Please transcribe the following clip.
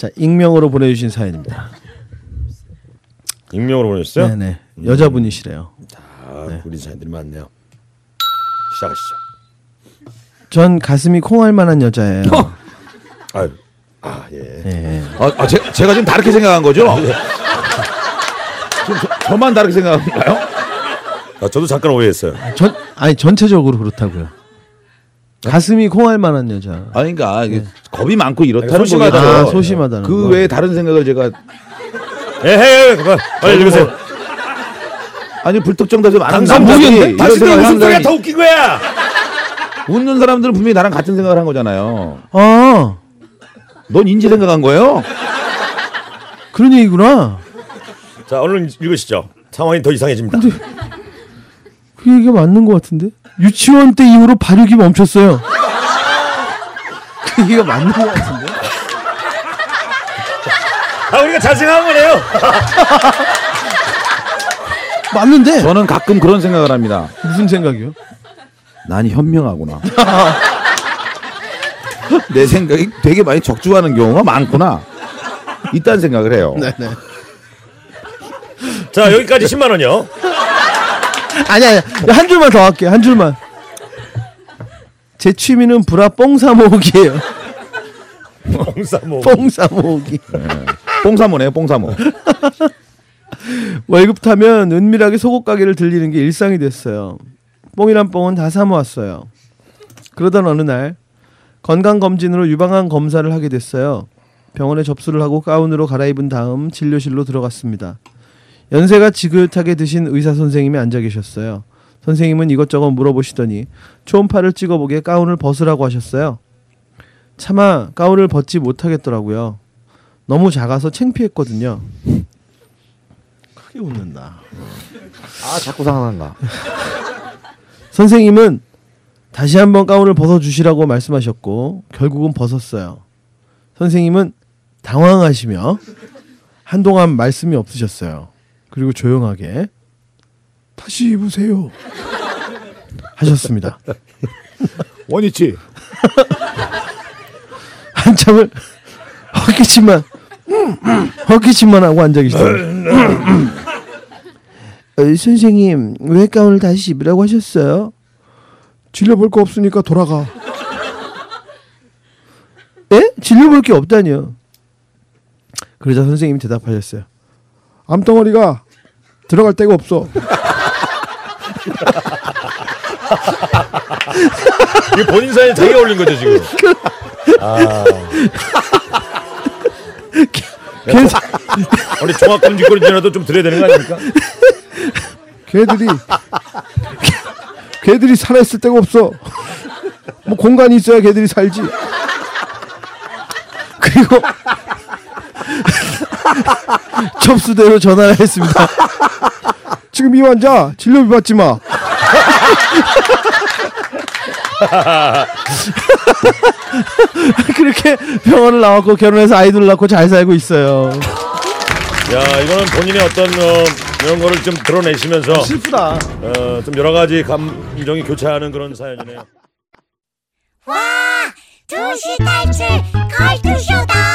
자 익명으로 보내주신 사연입니다. 익명으로 보내셨어요? 네네 여자분이시래요. 아, 우리 사연들이 많네요. 시작하시죠. 전 가슴이 콩할 만한 여자예요. 아유, 아 예. 예. 아, 아, 제, 제가 지금 다르게 생각한 거죠? 지금 저, 만 다르게 생각한 건가요? 아, 저도 잠깐 오해했어요. 전 아니 전체적으로 그렇다고요. 가슴이 콩할 만한 여자. 아, 그러니까 이게 겁이 많고 이렇다는 소심하다. 거겠죠. 아 소심하다는 그 거. 외에 다른 생각을 제가 에헤, 그만 빨리 읽으세요. 아니 불특정다 좀 아는? 이런 당신들 무슨 소리가 더 웃긴 거야? 웃는 사람들은 분명히 나랑 같은 생각을 한 거잖아요. 아 넌 인지 생각한 거예요? 그런 얘기구나. 자, 얼른 읽으시죠. 상황이 더 이상해집니다. 그 얘기가 맞는 것 같은데 유치원 때 이후로 발육이 멈췄어요. 그 얘기가 맞는 것 같은데. 아, 우리가 잘 생각한 거네요. 맞는데 저는 가끔 그런 생각을 합니다. 무슨 생각이요? 난 현명하구나. 내 생각이 되게 많이 적중하는 경우가 많구나. 이딴 생각을 해요. 네네. 자, 여기까지 10만 원이요. 아니 아니 한 줄만 더 할게요. 한 줄만. 제 취미는 브라 뽕 사 모으기예요. 홍사모. 뽕 사 모으기. 뽕 사모네요, 뽕 사모. 월급 타면 은밀하게 속옷 가게를 들리는 게 일상이 됐어요. 뽕이란 뽕은 다 사모았어요. 그러던 어느 날 건강 검진으로 유방암 검사를 하게 됐어요. 병원에 접수를 하고 가운으로 갈아입은 다음 진료실로 들어갔습니다. 연세가 지긋하게 드신 의사 선생님이 앉아 계셨어요. 선생님은 이것저것 물어보시더니 초음파를 찍어보게 가운을 벗으라고 하셨어요. 차마 가운을 벗지 못하겠더라고요. 너무 작아서 창피했거든요. 크게 웃는다. 아, 자꾸 상한가. 선생님은 다시 한번 가운을 벗어주시라고 말씀하셨고 결국은 벗었어요. 선생님은 당황하시며 한동안 말씀이 없으셨어요. 그리고 조용하게 다시 입으세요 하셨습니다. 원위치. 한참을 헛기침만 헛기침만 하고 앉아 계시더라고요. 어, 선생님 왜 가운을 다시 입으라고 하셨어요? 질려볼 거 없으니까 돌아가. 에? 질려볼 게 없다니요. 그러자 선생님이 대답하셨어요. 암덩어리가 들어갈 데가 없어. 이게 본인 사연에 자기가 올린 거죠, 지금. 아. 그래서 우리 종합금지권이라도 좀 드려야 되는 거 아닙니까? 걔들이 걔들이 살아있을 데가 없어. 뭐 공간이 있어야 걔들이 살지. 그리고 접수대로 전화를 했습니다. 지금 이 환자 진료비 받지 마. 그렇게 병원을 나왔고 결혼해서 아이들 낳고 잘 살고 있어요. 야, 이거는 본인의 어떤 어, 이런 거를 좀 드러내시면서 슬프다. 어, 좀 여러 가지 감정이 교차하는 그런 사연이네요. 와, 2시 탈출 걸투쇼다.